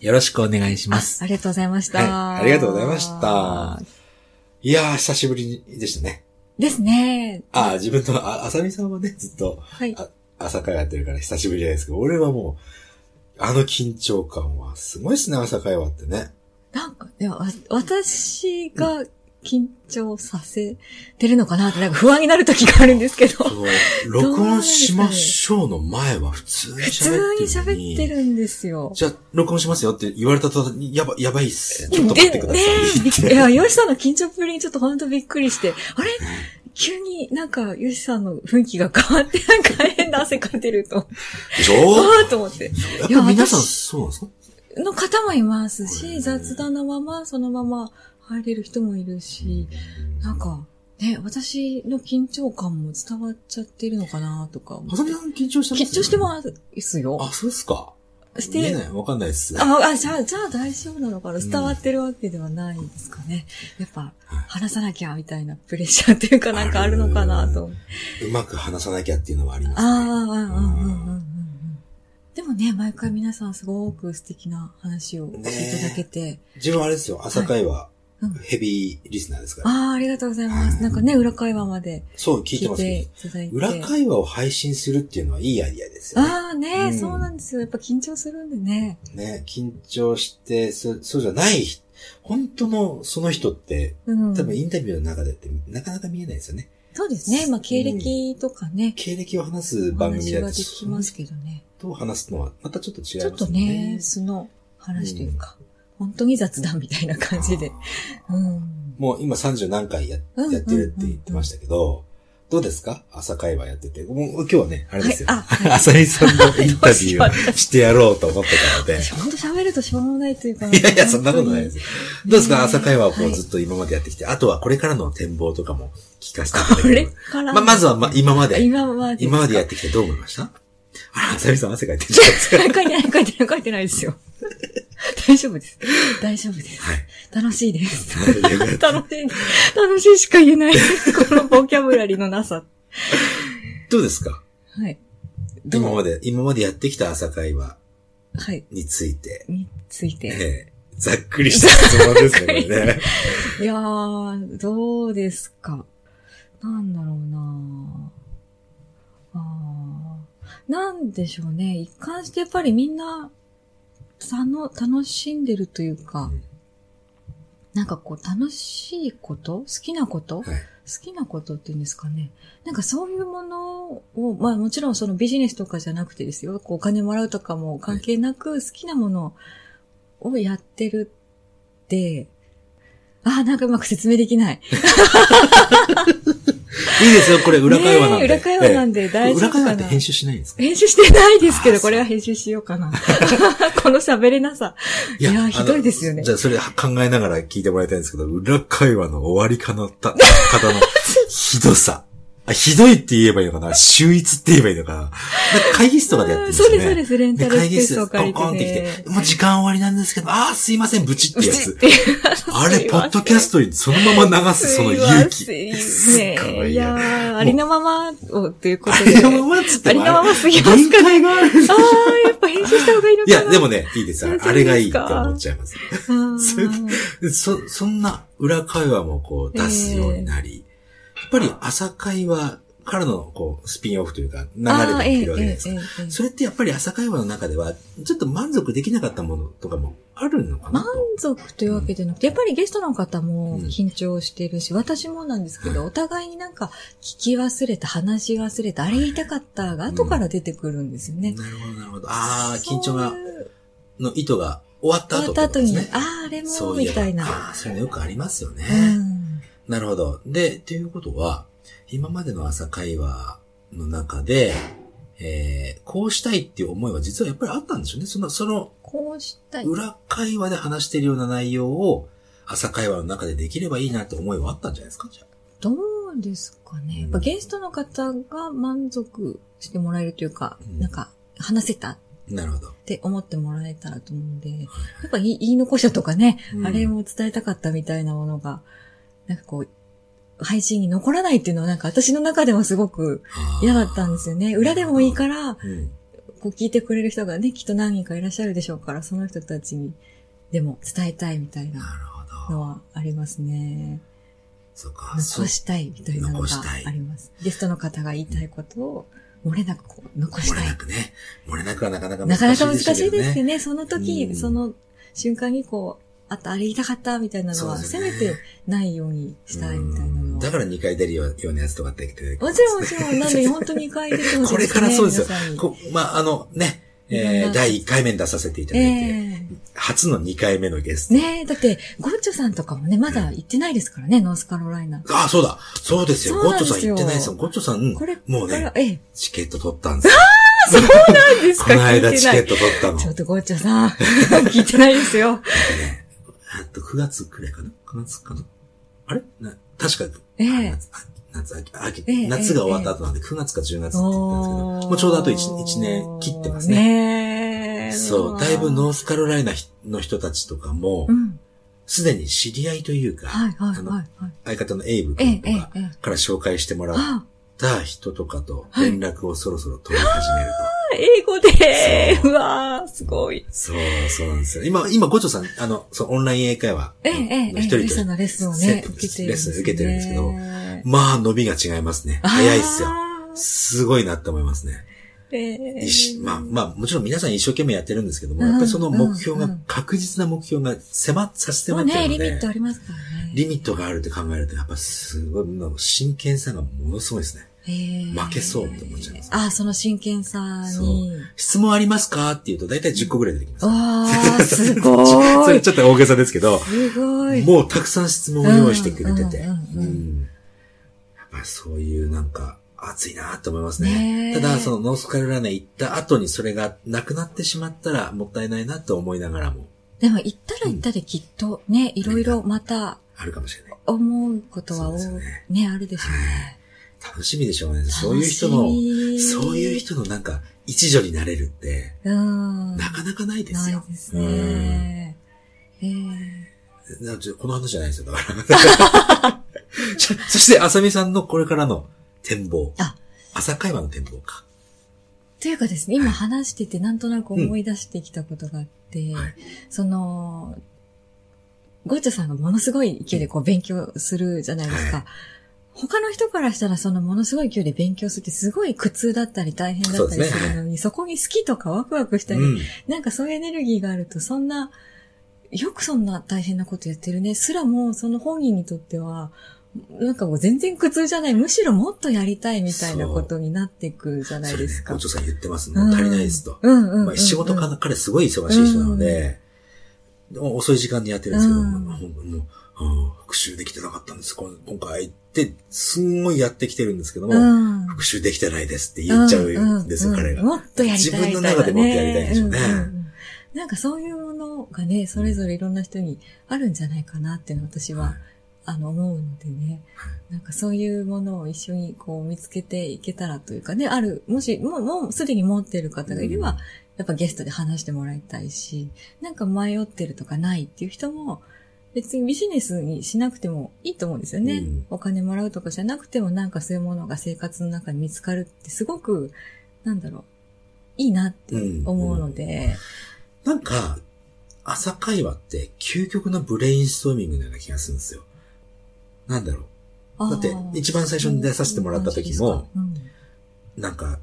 よろしくお願いします。ありがとうございました。はいありがとうございました。いやー、久しぶりでしたね。ですね。あー、自分と、あ、あさみさんはね、ずっと、はい。あ朝会やってるから久しぶりじゃないですけど、俺はもう、あの緊張感はすごいっすね、朝会話ってね。なんか、いや、わ私が緊張させてるのかなって、なんか不安になる時があるんですけど。その、録音しましょうの前は普通に普通に喋ってるのに。喋ってるんですよ。じゃあ、録音しますよって言われた途端に、やば、やばいっす。ちょっと待ってください。ねいや、ヨシさんの緊張っぷりにちょっとほんとびっくりして、あれ？急になんか、ヨシさんの雰囲気が変わって、なんか変な汗かいてると、でしょ？ああと思って。やっぱ皆さん私そうなんですか？の方もいますし、雑談のまま、そのまま入れる人もいるし、なんか、ね、私の緊張感も伝わっちゃってるのかなとか思って。あさみさん緊張してます？緊張してますよ。あ、そうですか？して、見えない？わかんないっす。あ、あ、じゃあ、じゃあ大丈夫なのかな？伝わってるわけではないんですかね。やっぱ、話さなきゃみたいなプレッシャーっていうかなんかあるのかなと。うまく話さなきゃっていうのはありますああ、ね。うんうんうんうんうん。でもね、毎回皆さんすごく素敵な話をしていただけて。自分はあれですよ、朝会話うん、ヘビーリスナーですから。ああ、ありがとうございます。なんかね、裏会話までそう、聞いてますけていただいて。ど。裏会話を配信するっていうのはいいアイディアですよね。ああね、うんそうなんですよ。やっぱ緊張するんでね。ね、緊張して、そそうじゃない人、本当のその人って、うん。多分インタビューの中でってなかなか見えないですよね。そうですね。まあ、経歴とかね、経歴を話すお番組だと、話はできますけどね。と話すのはまたちょっと違いちょっとね。ね、素の話というか、本当に雑談みたいな感じで。うん。もう今30何回やうんやってるって言ってましたけど、どうですか？朝会話やってて。もう今日はね、あれですよ。はい浅 井さんのインタビューを してやろうと思ってたので。私本当喋るとしょうもないというか。いやいや、そんなことないです。どうですか？朝会話をこはいうずっと今までやってきて、あとはこれからの展望とかも聞かせていただこれ。から。まあ、まずは、ま、今まで、今まで。今までやってきてどう思いました？あら、浅井さん汗かいてるじゃないですか。書いてない、書いてない、書いてないですよ。大丈夫です。大丈夫です。はい。楽しいです。楽しい、楽しいしか言えない。このボキャブラリーのなさ。どうですか？はい。今まで、今までやってきた朝会話はい。について、について。ええざっくりした質問ですね、これね。いやー、どうですか？なんだろうなあーなんでしょうね。一貫してやっぱりみんな、たの、楽しんでるというか、うんなんかこう楽しいこと？好きなこと、はい。好きなことっていうんですかね。なんかそういうものを、まあもちろんそのビジネスとかじゃなくてですよ。こうお金もらうとかも関係なく好きなものをやってるって、ああ、なんかうまく説明できない。いいですよ、これ裏会話なんで。ねえ裏会話なんでで大丈夫かな。裏会話って編集しないんですか？編集してないですけど、これは編集しようかな。この喋れなさ。いやーひどいですよねじゃあ、それ考えながら聞いてもらいたいんですけど、裏会話の終わりかなった、方のひどさ。あ、ひどいって言えばいいのかな？秀逸って言えばいいのかな？なんか会議室とかでやってるんですよね。そうです、そうです。レンタルスペースを借りてコンコンってねき。て、もう時間終わりなんですけど、あーすいません、ブチってやつあれ、ポッドキャストにそのまま流すその勇気。すごいいやー、ありのままを、ということあで。りのままっつってもありのまますぎます限界がある。あー、やっぱ編集した方がいいのいや、かな。でもね、いいです。あれがいいって思っちゃいます。そ、そんな裏会話もこう出すようになり、ぱり朝会話からのこうスピンオフというか流れあーているわけですかええええええそれってやっぱり朝会話の中では、ちょっと満足できなかったものとかもあるのかな満と。足というわけでなくて、やっぱりゲストの方もうん緊張してるし、私もなんですけど、はいお互いになんか聞き忘れた、話し忘れた、あれ言いたかったが後から出てくるんですよね。なるほど、なるほど。ああ、緊張がの意図が終わった後終わった後に。あー、あれも、みたいな。ああ、そういうのよくありますよね。うん。なるほど。で、ということは、今までの朝会話の中で、えー、こうしたいっていう思いは実はやっぱりあったんでしょうね。その、そのこうしたい。裏会話で話しているような内容を朝会話の中でできればいいなって思いはあったんじゃないですか？じゃどうですかね。やっぱゲストの方が満足してもらえるというか、うんなんか話せたっあなるほど。て思ってもらえたらと思うんで、やっぱ言い言い残したとかね、うんあれも伝えたかったみたいなものが、なんかこう、配信に残らないっていうのはなんか私の中でもすごく嫌だったんですよね。裏でもいいから、うん。こう聞いてくれる人がね、きっと何人かいらっしゃるでしょうから、その人たちにでも伝えたいみたいな。のはありますね。そうか。残したいみたいなのがあります。ゲストの方が言いたいことを漏れなくこう残したい漏れな。くね。漏れなくはなかなかなかなか難しいですけどね、その時、うんその瞬間にこう、あとあれ言いたかったみたいなのは、せめてないようにしたいみたいなのは。だから2回出るようなやつとかって出てくるもちろんもちろん、なんで本当に一回出てほしいですね。これからそうですよまあ、あのね、えー、第1回目に出させていただいて、え初の2回目のゲスト。えねえ、だって、ゴッチョさんとかもね、まだ行ってないですからね、ノースカロライナ。あ、そうだ。そうですよ。すよゴッチョさん行ってないですよ。ゴッチョさん、これもうね、ええ、チケット取ったんですよ。そうなんですか この間チケット。ト取ったの。ちょっとゴッチョさん、聞いてないですよ。ね、あと9月くらいかな ?9 月かな？あれ？な確か、ええあ夏、あ夏、秋、秋、ええ夏が終わった後なんで9月か10月って言ったんですけど、もうちょうどあと 1, 1年切ってますね。そう、だいぶノースカロライナの人たちとかもう、ん。すでに知り合いというか、はいはいあの。相方のエイブええ君とか。から紹介してもらっあ、た人とかと連絡をそろそろ取り始める英語でそううわー、すごい。と。そう、そうなんですよ。今、今、ゴチョさん、あの、そう、オンライン英会話ええ、ええ、ええ、一人リサとのレッスンをね受けてる。レッスン受けてるんですけど、まあ、伸びが違いますね。早いっすよ。すごいなって思いますね。ええいしまあ、まあ、もちろん皆さん一生懸命やってるんですけども、うんやっぱりその目標が、うんうん確実な目標が迫っ、差し迫ってるので、リミットありますからね。リミットがあるって考えると、やっぱすごい、真剣さがものすごいですね。ええ負けそうって思っちゃいますああ、その真剣さに。質問ありますかって言うと、だいたい10個ぐらい出てきます。わあ、すごそれい。ちょっと大げさですけど、すごい。もうたくさん質問を用意してくれてて、やっぱりそういうなんか、熱いなと思いますねただ、そのノースカロライナ行った後にそれがなくなってしまったらもったいないなと思いながらもでも行ったら行ったできっとね、いろいろまたあるかもしれない。思うことはねねあるでしょうね。楽しみでしょうね。そういう人のそういう人のなんか、一助になれるって、うん。なかなかないですよ。ないですね。この話じゃないですよ、だから。そそして、あさみさんのこれからの展望。あ朝会話の展望か。というかですね、今話しててなんとなく思い出してきたことがあって、はいその、ゴーチャさんがものすごい勢いでこう勉強するじゃないですか。はい他の人からしたらそのものすごい勢いで勉強するってすごい苦痛だったり大変だったりするのに、そこに好きとかワクワクしたり、うん。なんかそういうエネルギーがあるとそんな、よくそんな大変なことやってるね。すらもその本人にとっては、なんかもう全然苦痛じゃない。むしろもっとやりたいみたいなことになっていくじゃないですか。校長さん言ってます。もう足りないですと。うんうんうんうんまあ、仕事かな、彼すごい忙しい人なので、遅い時間にやってるんですけど、うんもう、復習できてなかったんです、今回って、すんごいやってきてるんですけども、うん。復習できてないですって言っちゃうんですよ、う彼が。もっとやりたい。自分の中でもっとやりたいんでしょうねんんうん。なんかそういうものがね、それぞれいろんな人にあるんじゃないかなっていうのは私は、はい。あの、思うのでね。なんかそういうものを一緒にこう見つけていけたらというかね、ある、もし、もう、もうすでに持っている方がいれば、うん。やっぱゲストで話してもらいたいし、なんか迷ってるとかないっていう人も、別にビジネスにしなくてもいいと思うんですよね。うん。お金もらうとかじゃなくてもなんかそういうものが生活の中に見つかるってすごく、なんだろう、いいなって思うので、なんか、朝会話って究極のブレインストーミングのような気がするんですよ。なんだろう。だって一番最初に出させてもらった時も、うん。なんか、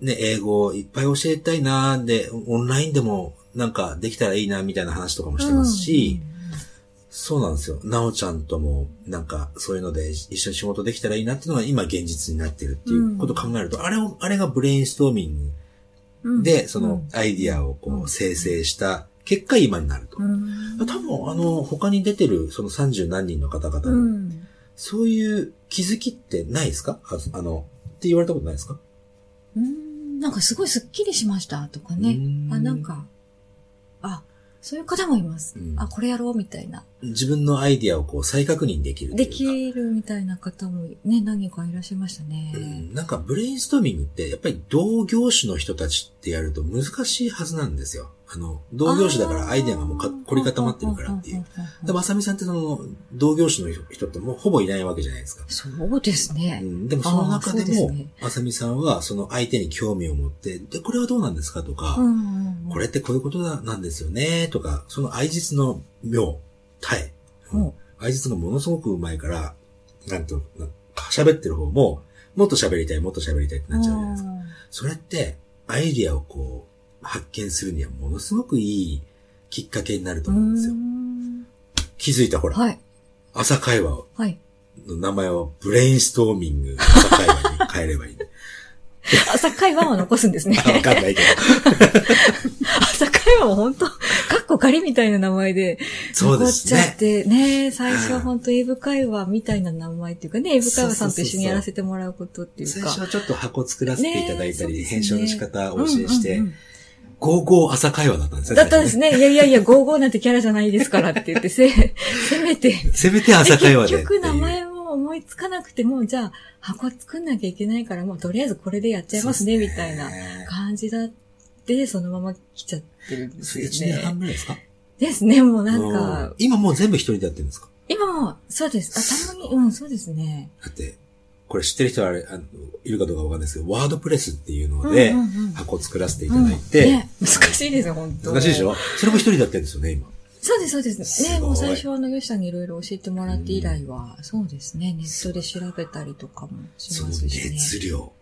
ね、英語をいっぱい教えたいなーで、オンラインでもなんかできたらいいなみたいな話とかもしてますし、そうなんですよ。なおちゃんともなんかそういうので一緒に仕事できたらいいなっていうのが今現実になってるっていうことを考えると、あれを、あれがブレインストーミングうん。で、そのアイディアをこうん。う生成した結果今になると。うん、多分あの、他に出てるその30何人の方々うの、ん、そういう気づきってないですか？ああの、って言われたことないですか？うん、なんかすごいスッキリしましたとかね。う。ん。あ、なんか、あ、そういう方もいます。うんあ、これやろうみたいな。自分のアイディアをこう再確認できるでか。きるみたいな方もね、何人かいらっしゃいましたね。うん、なんかブレインストーミングってやっぱり同業種の人たちってやると難しいはずなんですよ。あの、同業種だからアイデアがもうか凝り固まってるからっていう。。でも、あさみさんってその、同業種の人ってもうほぼいないわけじゃないですか。そうですねう。ん、でもその中でもあさみさんはその相手に興味を持って、で、これはどうなんですかとか、これってこういうことだなんですよね、とか、その愛実の妙、体。うんうん愛実がものすごくうまいから、なんと、な喋ってる方も、もっと喋りたい、もっと喋りたいってなっちゃうじゃないですか。それって、アイディアをこう、発見するにはものすごくいいきっかけになるとう思うんですよ。ん気づいたほら、はい。朝会話はい。の名前をブレインストーミング朝会話に変えればいい。朝会話は残すんですね。あわかんないけど。朝会話も本当、カッコ仮みたいな名前でそう残っちゃっですね。て、ね最初は本当英語会話みたいな名前っていうかね、英語会話さんと一緒にやらせてもらうことっていうか。最初はちょっと箱作らせていただいたり、ね編集の仕方をお教えしうんうんてうん、ゴーゴー朝会話だったんですよだったんですね。ね。いやいやいや、55なんてキャラじゃないですからって言って、せ、せめて。せめて朝会話で。結局名前も思いつかなくても、じゃあ箱作んなきゃいけないから、もうとりあえずこれでやっちゃいますね、すみたいな感じだって、そのまま来ちゃってるんですよそれ1年半ね。ぐらいですか？ですね、もうなんか、今もう全部一人でやってるんですか？今も、そうです。あ、たまに、うん、そうですね。だって、これ知ってる人はあれあのいるかどうかわかんないですけど、ワードプレスっていうのでうんうんうん箱を作らせていたうんだいて、ね、難しいですよ、本当難しいでしょ？それも一人でやってるんですよね、今。そうです、そうです。ね、もう最初はあの、ヨシさんにいろいろ教えてもらって以来は、そうですね、ネットで調べたりとかもしますしね。熱量。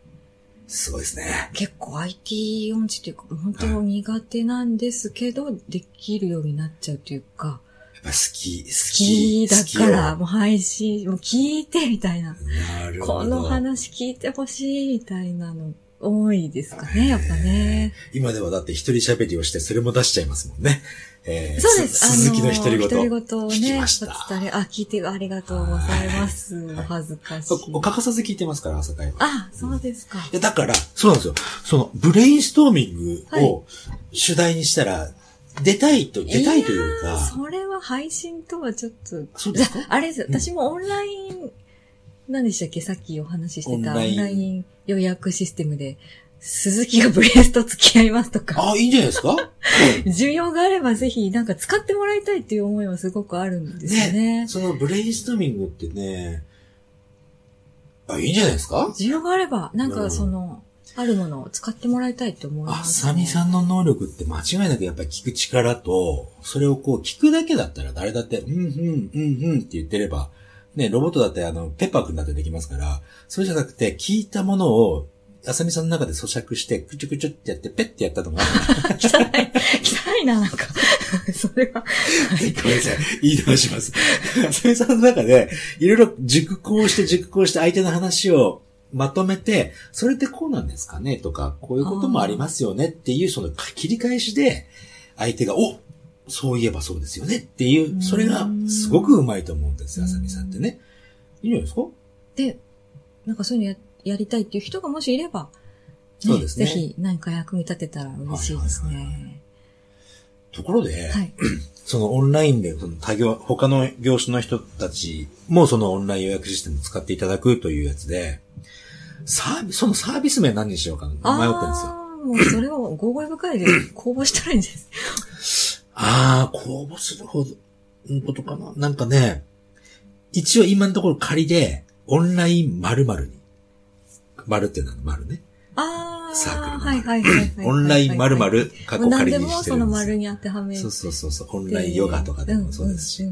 すごいですね。結構 IT 音痴っていうか、本当苦手なんですけど、できるようになっちゃうというか、ぱ好き、好好き。きだから、好もう配信、もう聞いてみたいな。なるほど。この話聞いてほしいみたいなの多いですかね、やっぱね。今ではだって一人喋りをして、それも出しちゃいますもんね。えー、そうです。鈴木の独り言。独り言を聞きね、ました伝えあ、聞いてありがとうございます。お恥ずかしい。お欠かさず聞いてますから、朝会は。あ、そうですか。いや、だから、そうなんですよ。その、ブレインストーミングを主題にしたら、出たいと、出たいというか、それは配信とはちょっと、そうですか？あ あれです、うん。私もオンライン、何でしたっけ？さっきお話ししてた。オンライン。予約システムで、鈴木がブレスと付き合いますとか、ああ、いいんじゃないですか？需要があればぜひなんか使ってもらいたいっていう思いはすごくあるんですよね。そのブレインストーミングってね、あ、いいんじゃないですか？需要があれば、なんかうん。その、あるものを使ってもらいたいって思いあます、さみさんの能力って間違いなくやっぱり聞く力と、それをこう聞くだけだったら誰だって、うん、うん、うん、うんって言ってれば、ね、ロボットだってあの、ペッパーくんだってできますから、それじゃなくて聞いたものを、あさみさんの中で咀嚼して、くちゅくちゅってやって、ペッてやったのが、汚い、汚いな、なんか。それは。ごめんなさい。言い直します。あさみさんの中で、いろいろ熟考して熟考して相手の話をまとめて、それってこうなんですかね？とか、こういうこともありますよね？っていう、その切り返しで、相手が、おそういえばそうですよね？っていうう、ん。それがすごくうまいと思うんですよ、あさみさんってね。いいんじゃないですか？で、なんかそういうのややりたいっていう人がもしいれば、そうですね。ぜひ何か役に立てたら嬉しいですはいはいはい。ね。ところで、はい。そのオンラインで、その他業、他の業種の人たちもそのオンライン予約システムを使っていただくというやつで、サービス、そのサービス名何にしようかな迷ってるんですよ。もうそれを合声深いで公募したらいいんです。ああ、公募するほど、んことかな。なんかね、一応今のところ仮で、オンライン〇〇に。〇っていうのは〇ね。ああ、サークルのはいはいはい。オンライン〇〇、過去何で仮にもそのしてるんですよ。丸に当てはめて。そうそうそうそう。オンラインヨガとかでもそうですし。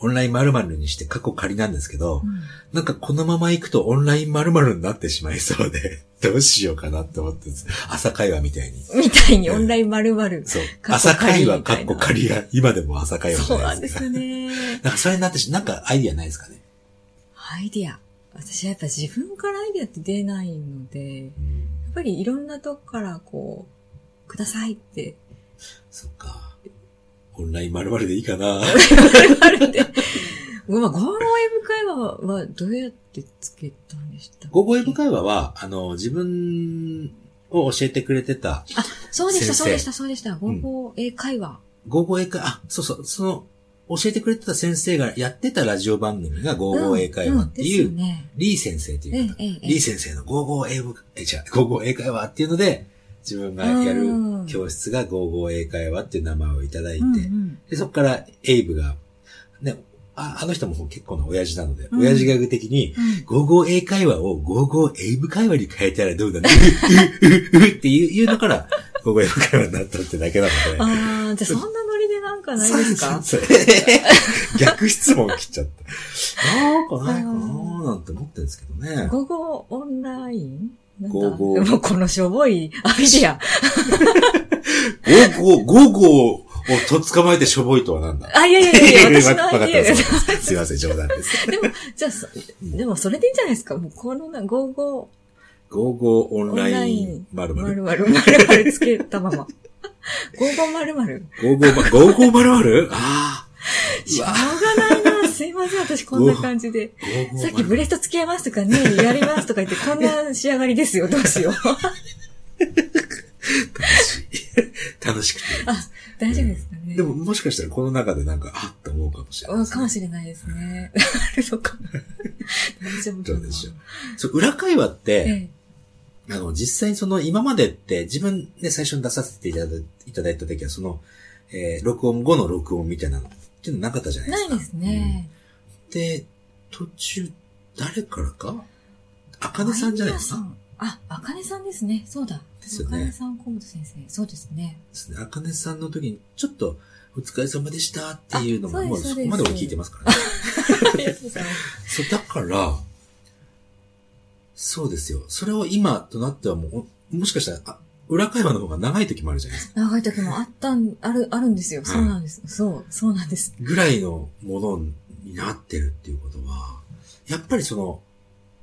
オンライン〇〇にして過去仮なんですけど、うんなんかこのまま行くとオンライン〇〇になってしまいそうで、どうしようかなって思って。朝会話みたいに。みたいにオンライン〇〇。そう。過去朝会話、仮みたいなかっこ仮が、今でも朝会話じそうゃなんですね。なんかそれになってし、なんかアイディアないですかね？アイディア。私はやっぱ自分からアイディアって出ないので、やっぱりいろんなとこからこう、くださいってそっか。オンライン〇〇でいいかな。言われて。まあ、ゴールウェブ会話はどうやってつけたんでしたっけ？午後英語会話は、あの、自分を教えてくれてた、あ、そうでした、そうでした、そうでした。合法英会話。午後英会、あ、そうそう、その、教えてくれてた先生がやってたラジオ番組が午後英会話っていう。リー先生っていう方、リー先生の午後英語、え、じゃ午後英会話っていうので、自分がやるうん。教室が55英会話っていう名前をいただいて、でそこからエイブが、ね、ああの人も結構な親父なので、うん。親父ギャグ的に、うん。55英会話を55英語会話に変えたらどうだねううううっていうのから、55英語会話になったってだけなので。ああ、じゃあそんななんかないですか？逆質問来ちゃった。なんかないかなーなんて思ってるんですけどね。午後オンライン？なんだ午後でもこのしょぼいアイディア。午後、午後をと捕まえてしょぼいとはなんだ？あ、いやいやいやいや、私のアイディアす。すいません、冗談です。でも、じゃあそ、でもそれでいいんじゃないですか？もうこのな、午後午後オンラライン。まるまるまるまるつけたまま。午後まるまる。午後ま、午後まるまる？ああ。しょうがないな。すいません、私こんな感じで。さっきブレスト付き合いますとかね、やりますとか言って、こんな仕上がりですよ。どうしよう。楽しい。楽しくて。あ、大丈夫ですかね。でも、もしかしたらこの中でなんか、あって思うかもしれないうん、ですね、かもしれないですね。あるのかな。大丈夫かな。どうでしょう。そう、裏会話って、えあの、実際にその今までって自分で最初に出させていただいただいた時はその、えー録音後の録音みたいなのっていうのなかったじゃえないですか。ないですね。うんで、途中、誰からか？あかねさんじゃないですか？あん。あ、あかねさんですね。そうだ。ですよねあかねさん、小本先生。そうですね。ですね。あかねさんの時に、ちょっと、お疲れ様でしたっていうのも、もうそこまで俺聞いてますからね。そう、だから、そうですよ。それを今となってはもう、おもしかしたら、あ裏会話の方が長い時もあるじゃないですか。長い時もあったん、ある、あるんですよ。そうなんです。そう、そうなんです。ぐらいのものになってるっていうことは、やっぱりその、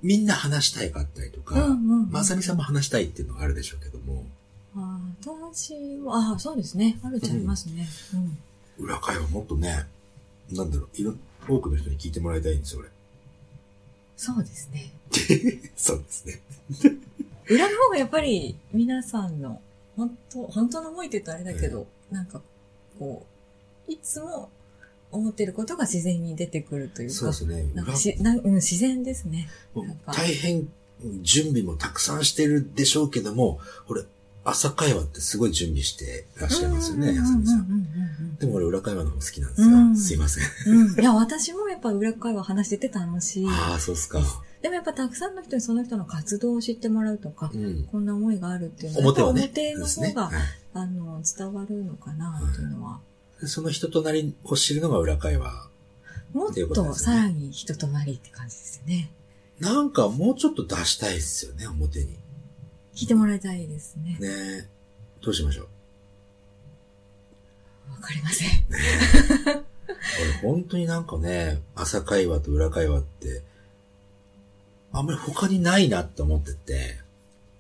みんな話したいかったりとうんか、うん。まさみさんも話したいっていうのがあるでしょうけども、あ私は、あそうですね。あるちゃいますね。うん。裏会話もっとね、なんだろう、いろ、多くの人に聞いてもらいたいんですよ、そうですね。俺。そうですね。裏の方がやっぱり皆さんの、本当本当の思いって言うとあれだけど、なんか、こう、いつも思ってることが自然に出てくるというか、そうですね。裏なんかしなうん、自然ですね。大変準備もたくさんしてるでしょうけども、俺、朝会話ってすごい準備してらっしゃいますよね、やさみさん。ん。でも俺、裏会話の方好きなんですよ。うんすいません。うん。いや、私もやっぱ裏会話話してて楽しい。ああ、そうっすか。でもやっぱたくさんの人にその人の活動を知ってもらうとか、うん。こんな思いがあるっていうのは、表はね。表の方が、はいあの、伝わるのかな、というのは。でその人となりを知るのが裏会話。もっっていうことさらに人となりって感じですよね。なんかもうちょっと出したいっすよね、表に。聞いてもらいたいですね。ねえ。どうしましょう？わかりません。俺本当になんかね、朝会話と裏会話って、あんまり他にないなって思ってて、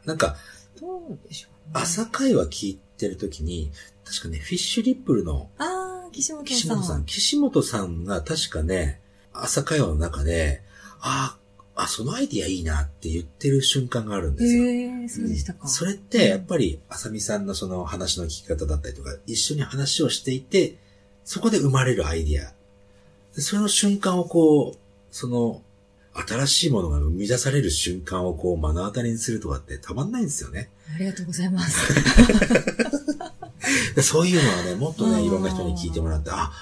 なんか、どうでしょう、ね。朝会話聞いてるときに、確かね、フィッシュリップルのあー、岸本さん。岸本さん、岸本さんが確かね、朝会話の中で、ああ、あ、そのアイディアいいなって言ってる瞬間があるんですよ。へえ、そうでしたか。んそれって、やっぱり、あさみさんのその話の聞き方だったりとか、一緒に話をしていて、そこで生まれるアイディア。でその瞬間をこう、その、新しいものが生み出される瞬間をこう目の当たりにするとかってたまんないんですよね。ありがとうございます。で そういうのはね、もっとね、うんいろんな人に聞いてもらって、あ、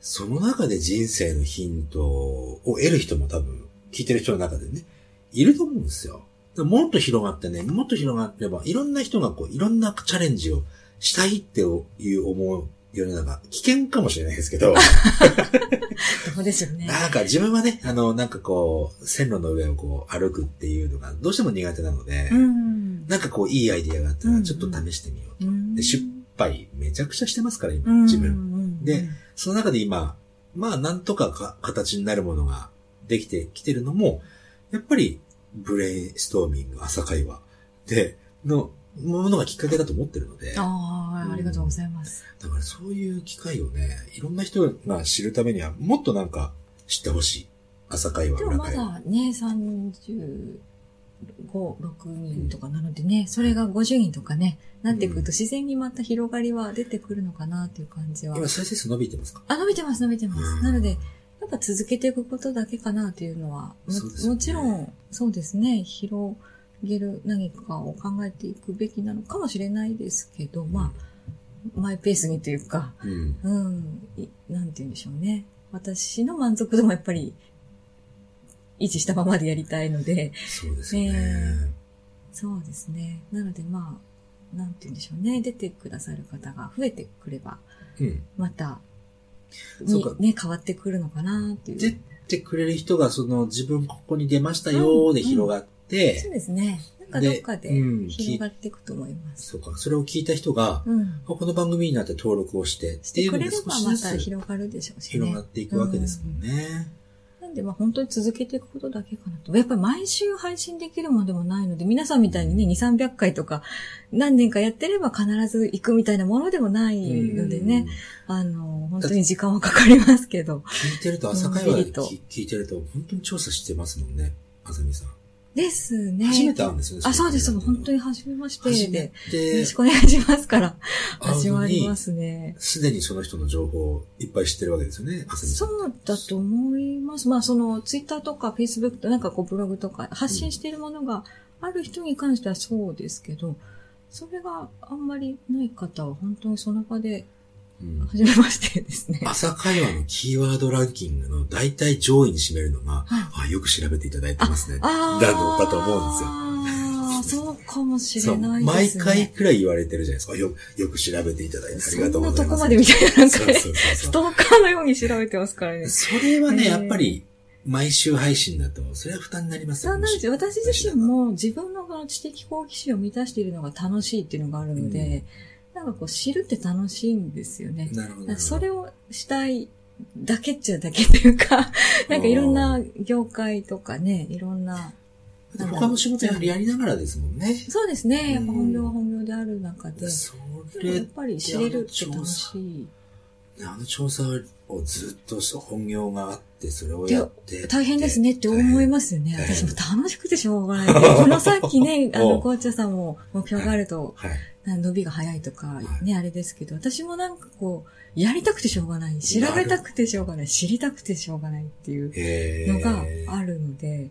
その中で人生のヒントを得る人も多分、聞いてる人の中でね、いると思うんですよ。でもっと広がってね、もっと広がってれば、いろんな人がこう、いろんなチャレンジをしたいっていう思う世の中、危険かもしれないですけど、どうでしょうね。なんか自分はね、あの、なんかこう、線路の上をこう、歩くっていうのがどうしても苦手なので、うん。なんかこう、いいアイディアがあったら、ちょっと試してみようと。うんで、失敗めちゃくちゃしてますから、今、うん自分。うんで、その中で今、まあ、なんとかか形になるものができてきてるのも、やっぱり、ブレインストーミング、朝会話で、の、ものがきっかけだと思ってるので、だああ、ありがとうございます。からそういう機会をね、いろんな人が知るためには、もっとなんか知ってほしい。朝会話、でもま。だね、35、6人とかなのでね、それが50人とかね、なってくると自然にまた広がりは出てくるのかなっていう感じは。今、再生数伸びてますか？あ、伸びてます、伸びてます。うんなので、やっぱ続けていくことだけかなというのは、もねもちろん、そうですね、広げる何かを考えていくべきなのかもしれないですけど、まあ、マイペースにというか、うん。うん、いなんて言うんでしょうね。私の満足度もやっぱり、維持したままでやりたいので、そうですよね。ねそうですね。なのでまあ、なんて言うんでしょうね。出てくださる方が増えてくれば、うん。また、そうね、変わってくるのかなっていう。出てくれる人が、その、自分ここに出ましたよーで広がって、そうですね。なんかどっかで広がっていくと思います。そうか、それを聞いた人が、うん。あこの番組になって登録をして、っしていうので少しずつた広がるでしょうしね。広がっていくわけですもんね。なんでまあ本当に続けていくことだけかなと。やっぱり毎週配信できるものでもないので、皆さんみたいにね、2、300回とか何年かやってれば必ず行くみたいなものでもないのでね、あの、本当に時間はかかりますけど。聞いてると、朝会話聞いてると、本当に調査してますもんね、あさみさん。ですね。初めてんですよね。あ、そうです。れ本当に初めまして。よてろしくお願いしますから。始まりま、すね。すでにその人の情報をいっぱい知ってるわけですよね。そうだと思います。まあ、その、ツイッターとかフェイスブックとなんかこう、ブログとか発信しているものがある人に関してはそうですけど、それがあんまりない方は本当にその場で、うん初めましてですね。朝会話のキーワードランキングの大体上位に占めるのが、はいあよく調べていただいてますね。あだろうかと思うんですよ。ああ、そうかもしれない毎ですね。回くらい言われてるじゃないですか。よよく調べていただいてありがとうございます。そんなとこまでみたいななんかねストーカーのように調べてますからね。それはね、えーやっぱり、毎週配信だと、それは負担になりますよそうなんですよ。私自身も自分のこの知的好奇心を満たしているのが楽しいっていうのがあるので、なんかこう知るって楽しいんですよね。なるほど。それをしたいだけっちゃだけというか、なんかいろんな業界とかね、いろんな。他の仕事ややりながらですもんね。そうですね。やっぱうん本業は本業である中で、そでもやれっぱり知れるって楽しい。あの調査をずっと本業があって、それをやって。大変ですねって思いまますよね。私も楽しくてしょうがない。このさっきね、あの、おうコーチャーさんも目標があると、はい。な伸びが早いとかはい。ね、あれですけど、私もなんかこう、やりたくてしょうがない、調べたくてしょうがない、知りたくてしょうがないっていうえのがあるので、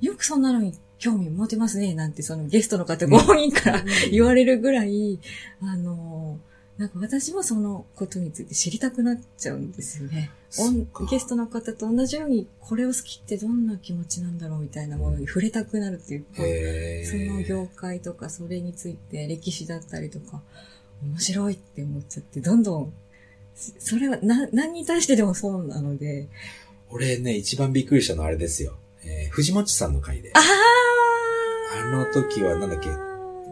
よくそんなのに興味持てますね、なんてそのゲストの方ご本人から言われるぐらい、あの、なんか私もそのことについて知りたくなっちゃうんですよね。ゲストの方と同じように、これを好きってどんな気持ちなんだろうみたいなものに触れたくなるっていうか、えその業界とかそれについて歴史だったりとか、面白いって思っちゃって、どんどん、それはな、何に対してでもそうなので、俺ね、一番びっくりしたのはあれですよ。えー、藤本さんの回で。ああの時はなんだっけ？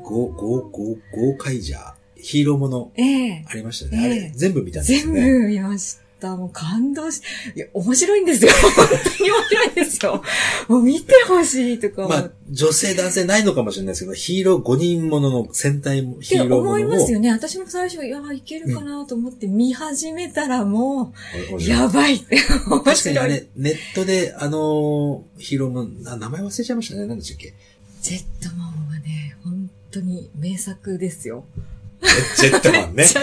ゴー、ゴー、ゴー、ゴーカイジャー、ヒーローものええありましたよね。あええれ、全部見たんですね。部見ました。もう感動し、いや、面白いんですよ。本当に面白いんですよ。もう見てほしいとか思まあっ、女性男性ないのかもしれないですけど、ヒーロー5人ものの戦隊ヒてーローも思いのをますよね。私も最初、いや、いけるかなと思って見始めたらもう、やばいって。面確かに。あれ、ネットで、あのーヒーローも、あ名前忘れちゃいましたね。何でしたっけ？ジェットマンはね、本当に名作ですよ。ジェットマンね め。ちゃ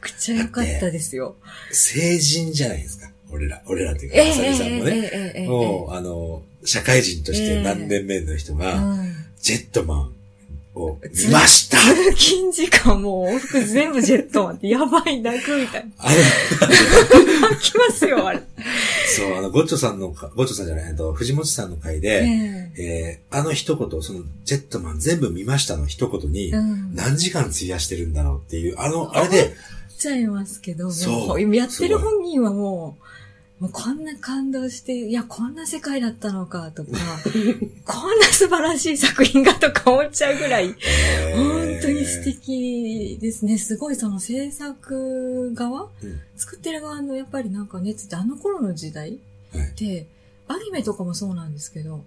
くちゃ良かったですよ。成人じゃないですか。俺ら、俺らというか、ええまさみさんもね。もう、あの、社会人として何年目の人が、うんジェットマンを見ました通勤時間もう往復全部ジェットマンってやばい泣くみたいな。あの、泣きますよ、あれ。そう、あの、ゴッチョさんのか、ゴッチョさんじゃない、えっと、藤本さんの回で、えええーあの一言、その、ジェットマン全部見ましたの一言に、うん。何時間費やしてるんだろうっていう、あの、あれで、ちゃいますけど、もそううやってる本人はもう、もうこんな感動して、いや、こんな世界だったのかとか、こんな素晴らしい作品がとか思っちゃうぐらい、本当に素敵ですね。すごいその制作側、うん作ってる側のやっぱりなんか熱ってあの頃の時代はいって、アニメとかもそうなんですけど、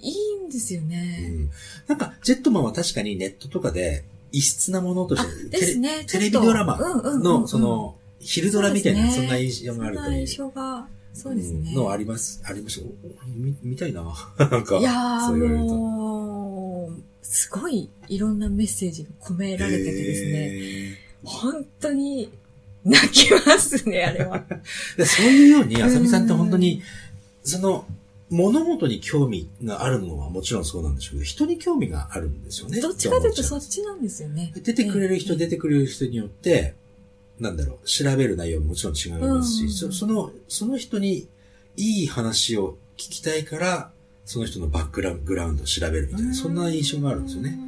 いいんですようね。んなんか、ジェットマンは確かにネットとかで異質なものとしあて、ですね。テレビドラマの、その、昼ドラみたいな、そんな印象があるという。そんな印象が、そうですね。んのあります、ありました。お見見たいな。なんか、いやーそう言われると。もう、すごいいろんなメッセージが込められててですね、ね。本当に泣きますね、あれは。でそういうように、あさみさんって本当に、その、物事に興味があるのはもちろんそうなんでしょうけど、人に興味があるんですよね。どっちかというとそっっちなんですよね。出てくれる人、ええ出てくれる人によって、なんだろう、調べる内容ももちろん違いますし、うんそその、その人にいい話を聞きたいから、その人のバックグラウンドを調べるみたいな、そんな印象があるんですよね。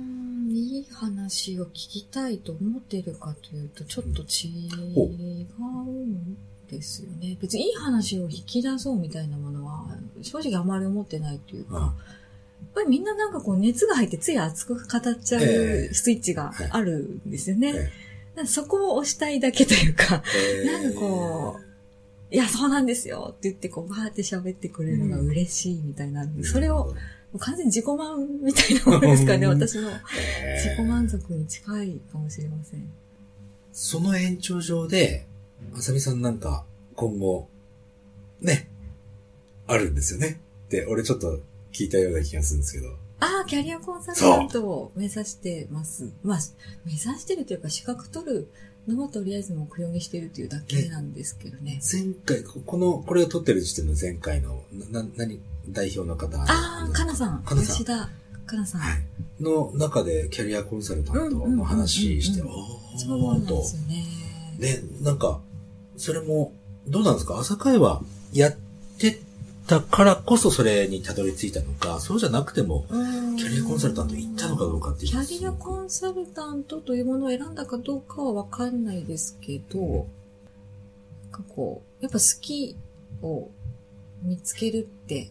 いい話を聞きたいと思ってるかというと、ちょっと違ほうんですよね。別にいい話を引き出そうみたいなものは、正直あまり思ってないというか、うんやっぱりみんななんかこう熱が入ってつい熱く語っちゃえうえスイッチがあるんですよね。えそこを押したいだけというか、えなんかこいや、そうなんですよって言ってこうバーって喋ってくれるのが嬉しいみたいなので、それを、完全に自己満みたいなものですかね、うん私のええ自己満足に近いかもしれません。その延長上で、あさみさんなんか、今後、ね、あるんですよね。って、俺ちょっと聞いたような気がするんですけど。ああ、キャリアコンサルタントを目指してます。まあ、目指してるというか、資格取るのもとりあえず目標にしてるというだけなんですけどね。前回、ここの、これを撮ってる時点の前回の、な、な、何、代表の方。ああ、かなさん。かなさん吉田かなさん。はい。の中で、キャリアコンサルタントの話して、おそうなんですよね。ね、なんか、それも、どうなんですか朝会はやってたからこそそれにたどり着いたのか、そうじゃなくても、キキャリアコンサルタント行ったのかどうかっていうキャリアコンサルタントというものを選んだかどうかはわかんないですけど、なんかこう、やっぱ好きを見つけるって、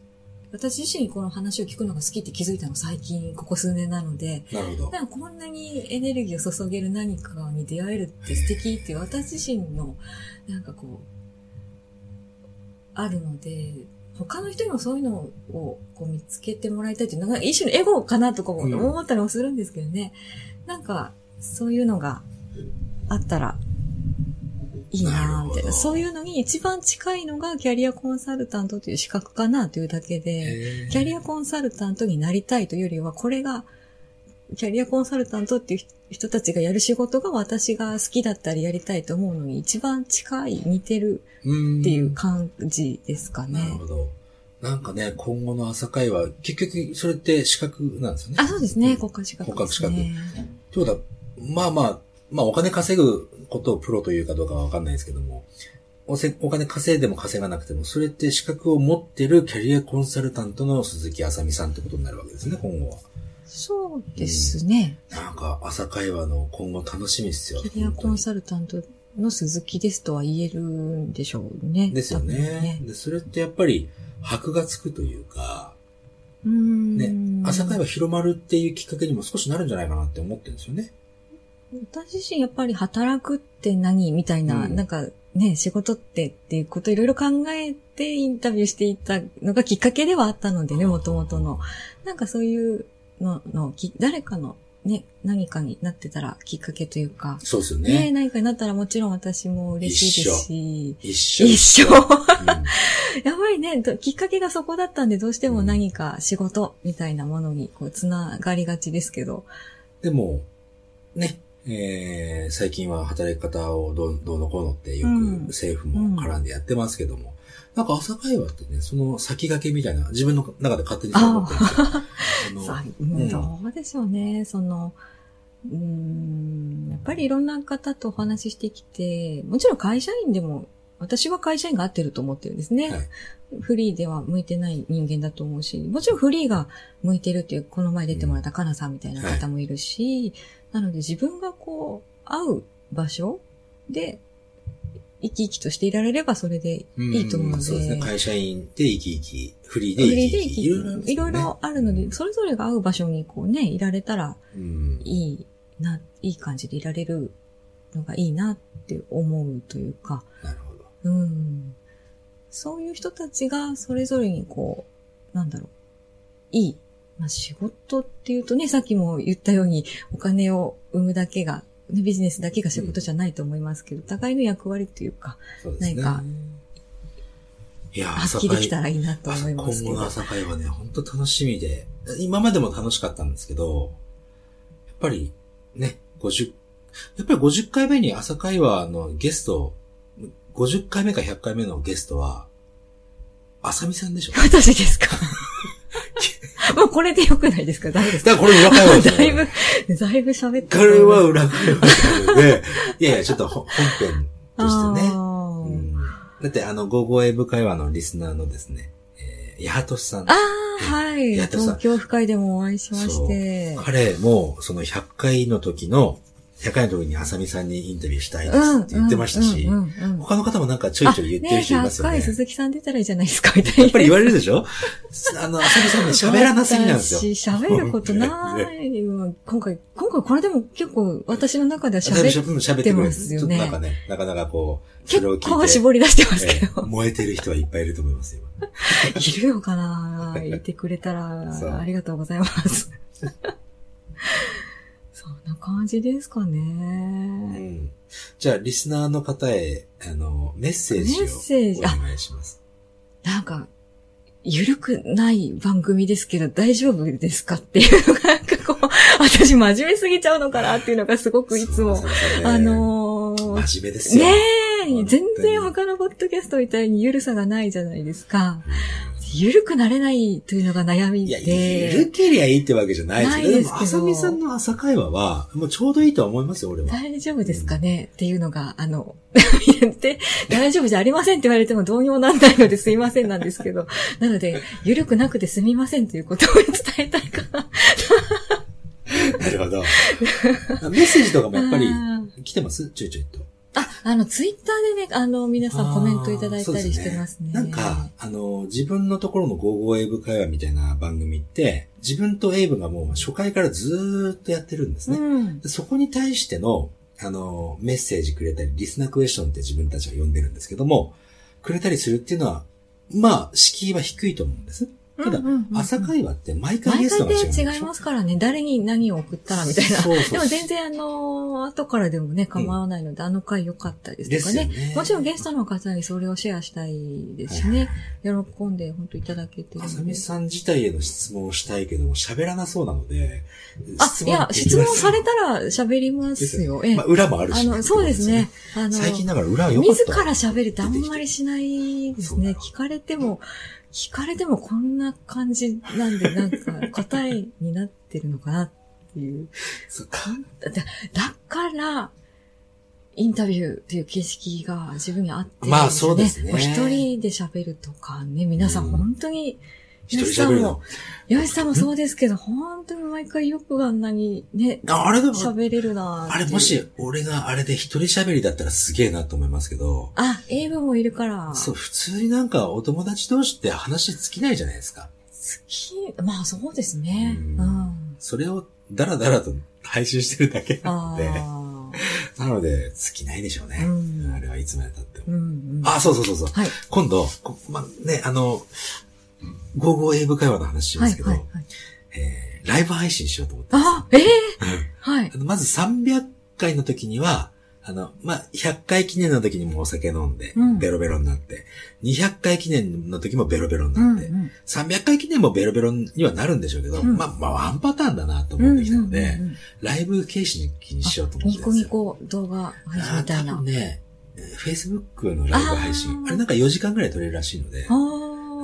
私自身この話を聞くのが好きって気づいたの最近、ここ数年なので、なるほど。なんかこんなにエネルギーを注げる何かに出会えるって素敵っていう私自身の、なんかこう、あるので、他の人にもそういうのをこう見つけてもらいたいっていうのが一種のエゴかなとかもうん思ったりもするんですけどね。なんか、そういうのがあったらいいなみたいな。そういうのに一番近いのがキャリアコンサルタントという資格かなというだけで、キャリアコンサルタントになりたいというよりは、これが、キャリアコンサルタントっていう人たちがやる仕事が私が好きだったりやりたいと思うのに一番近い、似てるうんっていう感じですかね。なるほど。なんかね、今後の朝会は、結局、それって資格なんですよね。あ、そうですね。国家資格ですね。国家ということは、まあまあ、まあお金稼ぐことをプロというかどうかはわかんないですけども、おせお金稼いでも稼がなくても、それって資格を持ってるキャリアコンサルタントの鈴木あさみさんってことになるわけですね、今後は。そうですね。なんか、朝会話の今後楽しみですよ。キャリアコンサルタントの鈴木ですとは言えるんでしょうね。ですよ多分ね。で、それってやっぱり、箔がつくというか、うーん。ね、朝会話広まるっていうきっかけにも少しなるんじゃないかなって思ってるんですよね。私自身やっぱり働くって何みたいな、うんなんかね、仕事ってっていうことをいろいろ考えてインタビューしていたのがきっかけではあったのでね、もともとの。なんかそういうのの、き誰かのね、何かになってたらきっかけというか、そうですよね。ね。何かになったらもちろん私も嬉しいですし、一緒。一緒。うん。やっぱりね、どきっかけがそこだったんで、どうしても何か仕事みたいなものにこうつながりがちですけど、でも、ね、えー、最近は働き方をどうどうのこうのってよくうん。政府も絡んでやってますけども、なんか朝会話ってね、その先駆けみたいな、自分の中で勝手にそう思ってるんですよ。うんどうでしょうね。その、うーん、やっぱりいろんな方とお話ししてきて、もちろん会社員でも、私は会社員が合ってると思ってるんですね。はいフリーでは向いてない人間だと思うし、もちろんフリーが向いてるっていう、この前出てもらったカナさんみたいな方もいるし、なので自分がこう、会う場所で、生き生きとしていられればそれでいいと思うので、そうですね。会社員で生き生き、フリーフで生リーで生きき生き。いろいろあるので、それぞれが会う場所にこうね、いられたらうんいいな、いい感じでいられるのがいいなって思うというか、なるほど。うん。そういう人たちがそれぞれにこう、なんだろう、いい。まあ仕事っていうとね、さっきも言ったようにお金を生むだけが、ねビジネスだけが仕事じゃないと思いますけど、互いの役割というか、そうね。なんかいや、発揮できたらいいなと思いますけど今後の。朝会はね、本当楽しみで、今までも楽しかったんですけど、やっぱりね、50、やっぱり50回目に朝会話のゲスト、50回目か100回目のゲストは、あさみさんでしょ私ですか？もうこれでよくないですか？大丈夫ですか？だからこれ裏会話ですよだいぶ、だいぶ喋ってこれは裏会話なので、いやいや、ちょっと本編としてね。うん。だって、あの、ゴーゴーエブ会話のリスナーのですね、えー、八幡さん。ああ、はい。東京府会でもお会いしまして。彼も、その100回の時の、100回の時にあさみさんにインタビューしたいですって言ってましたし他の方もなんかちょいちょい言ってる人いますよね。あね100回鈴木さん出たらいいじゃないですか、みたいな。やっぱり言われるでしょ？あの、あさみさんね、喋らなすぎなんですよ。私喋ることない。今回、今回これでも結構私の中では喋って。ますよねちょっとなんかね、なかなかこう、結構絞り出してますけええど。燃えてる人はいっぱいいると思いますよ。いるのかな？言ってくれたら ありがとうございます。そんな感じですかうね。ん。じゃあ、リスナーの方へ、あの、メッセージをお願いします。なんか、ゆるくない番組ですけど大丈夫ですかっていうのが、なんかこう、私真面目すぎちゃうのかなっていうのがすごくいつも、ねあのー真面目ですよ。ねえ、全然他のポッドキャストみたいにゆるさがないじゃないですか。ゆるくなれないというのが悩みいや、で。ゆるけりゃいいってわけじゃないですけど、ないですけども、あさみさんの朝会話は、もうちょうどいいとは思いますよ、俺は。大丈夫ですかね？っていうのが、あの、で、大丈夫じゃありませんって言われてもどうにもなんないのですいませんなんですけど、なので、ゆるくなくてすみませんということを伝えたいかな。なるほど。メッセージとかもやっぱり来てます？ちょいちょいと。あ、あの、ツイッターでね、あの、皆さんコメントいただいたりしてますね。すなんか、あの、自分のところのゴーゴーエイブ会話みたいな番組って、自分とエイブがもう初回からずーっとやってるんですね。うん。でそこに対しての、あの、メッセージくれたり、リスナークエスチョンって自分たちは呼んでるんですけども、くれたりするっていうのは、まあ、敷居は低いと思うんです。ただ朝会話って毎回ゲ毎ストが違うんでしょ回で違いますからね。誰に何を送ったらみたいな。そうそうでも全然あの、後からでもね、構わないので、あの回良かったですとかねですよねもちろんゲストの方にそれをシェアしたいですしはいね。喜んで本当いただけてるあさ。みさん自体への質問をしたいけども、喋らなそうなので、あ、いや、質問されたら喋りますよ。ええまあ、裏もあるしね、あの、そうですね。あの、最近だから裏は良かった。自ら喋るってあんまりしないですね。聞かれても、聞かれてもこんな感じなんで、なんか答えになってるのかなっていう。そうか。だだから、インタビューっていう形式が自分に合ってるんまあそうですね。も一人で喋るとかね、皆さんうん。本当に、一人喋るの？、吉さんもそうですけど、本当に毎回よくあんなにね、ああれでも、喋れるなあれもし、俺があれで一人喋りだったらすげえなと思いますけど、あ、英文もいるから。そう、普通になんかお友達同士って話尽きないじゃないですか。好き、まあそうですね。うんうん。それをダラダラと配信してるだけなあので、あ。なので、尽きないでしょうね。うんあれはいつまで経っても。うんうん。あ、そうそうそうそう。はい。今度、こまあ、ね、あの、ゴーゴー英語会話の話しますけど、はいはいはい。えーライブ配信しようと思ってます。あ、ええうんはいまず300回の時には、あの、まあ、100回記念の時にもお酒飲んでうん、ベロベロになって、200回記念の時もベロベロにうなんって、うん。300回記念もベロベロにはなるんでしょうけど、うんまあ、まあ、ワンパターンだなと思ってきたので、うんうんうんうんライブ形式にしようと思ってニ。コニコ動画配信みたいな。分ね、Facebook のライブ配信あれなんか4時間ぐらい撮れるらしいので、あ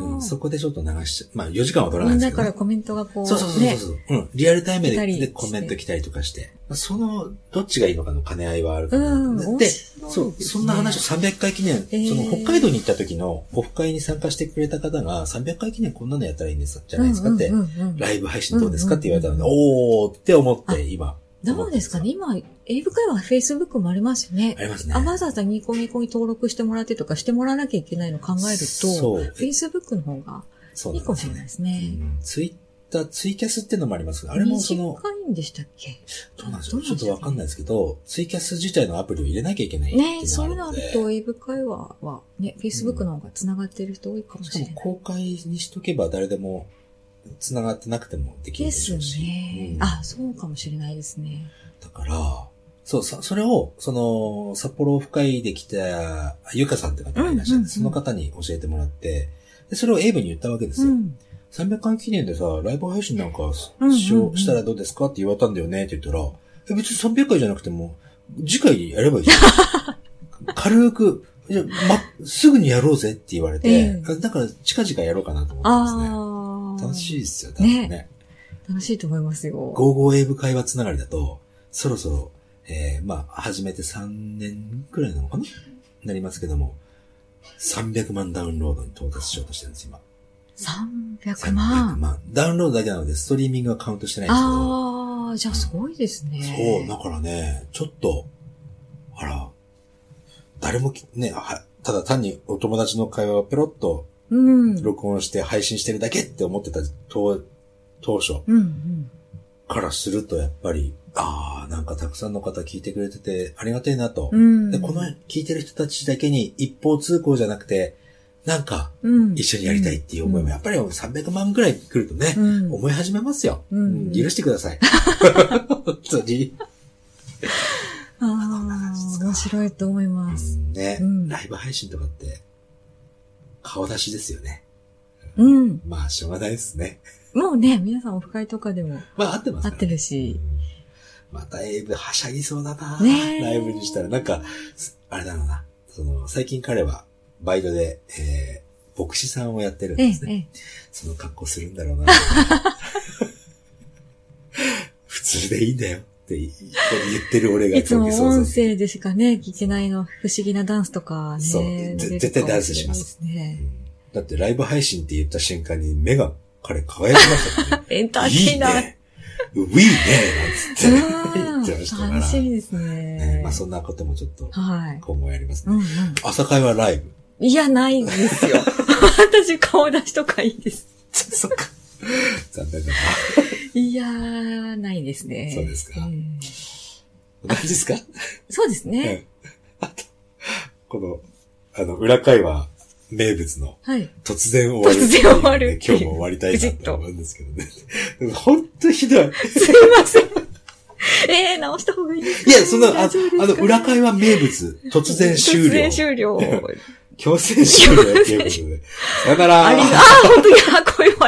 うん、あ。そこでちょっと流しちゃ、まあ4時間は撮らないですけど、ね。なからコメントがこう、そうそうそうね。そう、うん。リアルタイムででコメント来たりとかして。その、どっちがいいのかの兼ね合いはあるかな。うんで、ねそう、そんな話を300回記念、えーその北海道に行った時のオフ会に参加してくれた方が、300回記念こんなのやったらいいんですじゃないですかって、ライブ配信どうですかって言われたので、うんおーって思って今。どうですか？ね今、英語会話 Facebook もありますよねあ。りますね。あ、わざわざニコニコに登録してもらってとかしてもらわなきゃいけないの考えると、そう。Facebook の方がそういいかもしれないですね。うんツイッター、ツイキャスっていうのもありますが、あれもその、短いんでしたっけ？どうなんでしょうねちょっとわかんないですけど、ツイキャス自体のアプリを入れなきゃいけないねそういうのあるでと、英語会話はね、Facebook の方が繋がってる人多いかもしかもしれない。公開にしとけば誰でも繋がってなくてもできるででしょうし。ねう。んあ、そうかもしれないですね。だから、そう、さそれを、その、札幌オフ会で来た、ゆかさんって方がいらっしゃって、うんうんうんその方に教えてもらって、でそれをエイブに言ったわけですよ。うん。300回記念でさ、ライブ配信なんかしうんうしようしたらどうですかって言われたんだよねって言ったら、え、別に300回じゃなくても、次回やればいいじゃん。軽く、じゃあま、すぐにやろうぜって言われて、ええだから近々やろうかなと思ってますね。楽しいですよ、ね。ね楽しいと思いますよ。ゴーゴー英語会話つながりだと、そろそろ、えー、まあ、始めて3年くらいなのかな？なりますけども、300万ダウンロードに到達しようとしてるんです、今。300 300万。万。ダウンロードだけなので、ストリーミングはカウントしてないんですけど、ああ、じゃあすごいですね。そう、だからね、ちょっと、あら、誰もきね、はただ単にお友達の会話をペロッとうん。録音して配信してるだけって思ってた当当初。からするとやっぱり、ああ、なんかたくさんの方聞いてくれててありがたいなと。うん。で、この聞いてる人たちだけに一方通行じゃなくて、なんかうん、一緒にやりたいっていう思いもやっぱり300万ぐらい来るとね、うん思い始めますよ。うんうん許してください。本当に。ああ、面白いと思います。うんね、うんライブ配信とかって、顔出しですよね。うん。まあ、しょうがないですね。もうね、皆さんオフ会とかでもまあ、合ってますね。合ってるし。うんまたエイブはしゃぎそうだな、ねえライブにしたら。なんか、すあれだろうな。その、最近彼は、バイトで、えー、牧師さんをやってるんええです、ね。ええ。その格好するんだろうな。普通でいいんだよって言ってる俺がいつも音声でしかね、聞けないの、不思議なダンスとかね。そう絶対ダンスしますね。だってライブ配信って言った瞬間に目が彼輝き ましたね。エンターテいいイナー。ね。ウィーねなんつって言ってましたから。楽しみですねね。まあそんなこともちょっとはい。今後やりますね。うんうん。朝会はライブ。いや、ないんですよ。私顔出しとかいいです。そっか。残念だな。いやー、ないですね。そうですかええ何ですか？そうですね。うんあと、この、あの、裏会話名物のはい。突然終わる突然終わる今日も終わりたいなとと思うんですけどね。ほんとひどい。すいません。ええ直した方がいいですか？いや、その、あの、裏会話名物、突然終了。突然終了。強制終了っていうことで。さよなら。ああ、本当に、あ、こういう終わり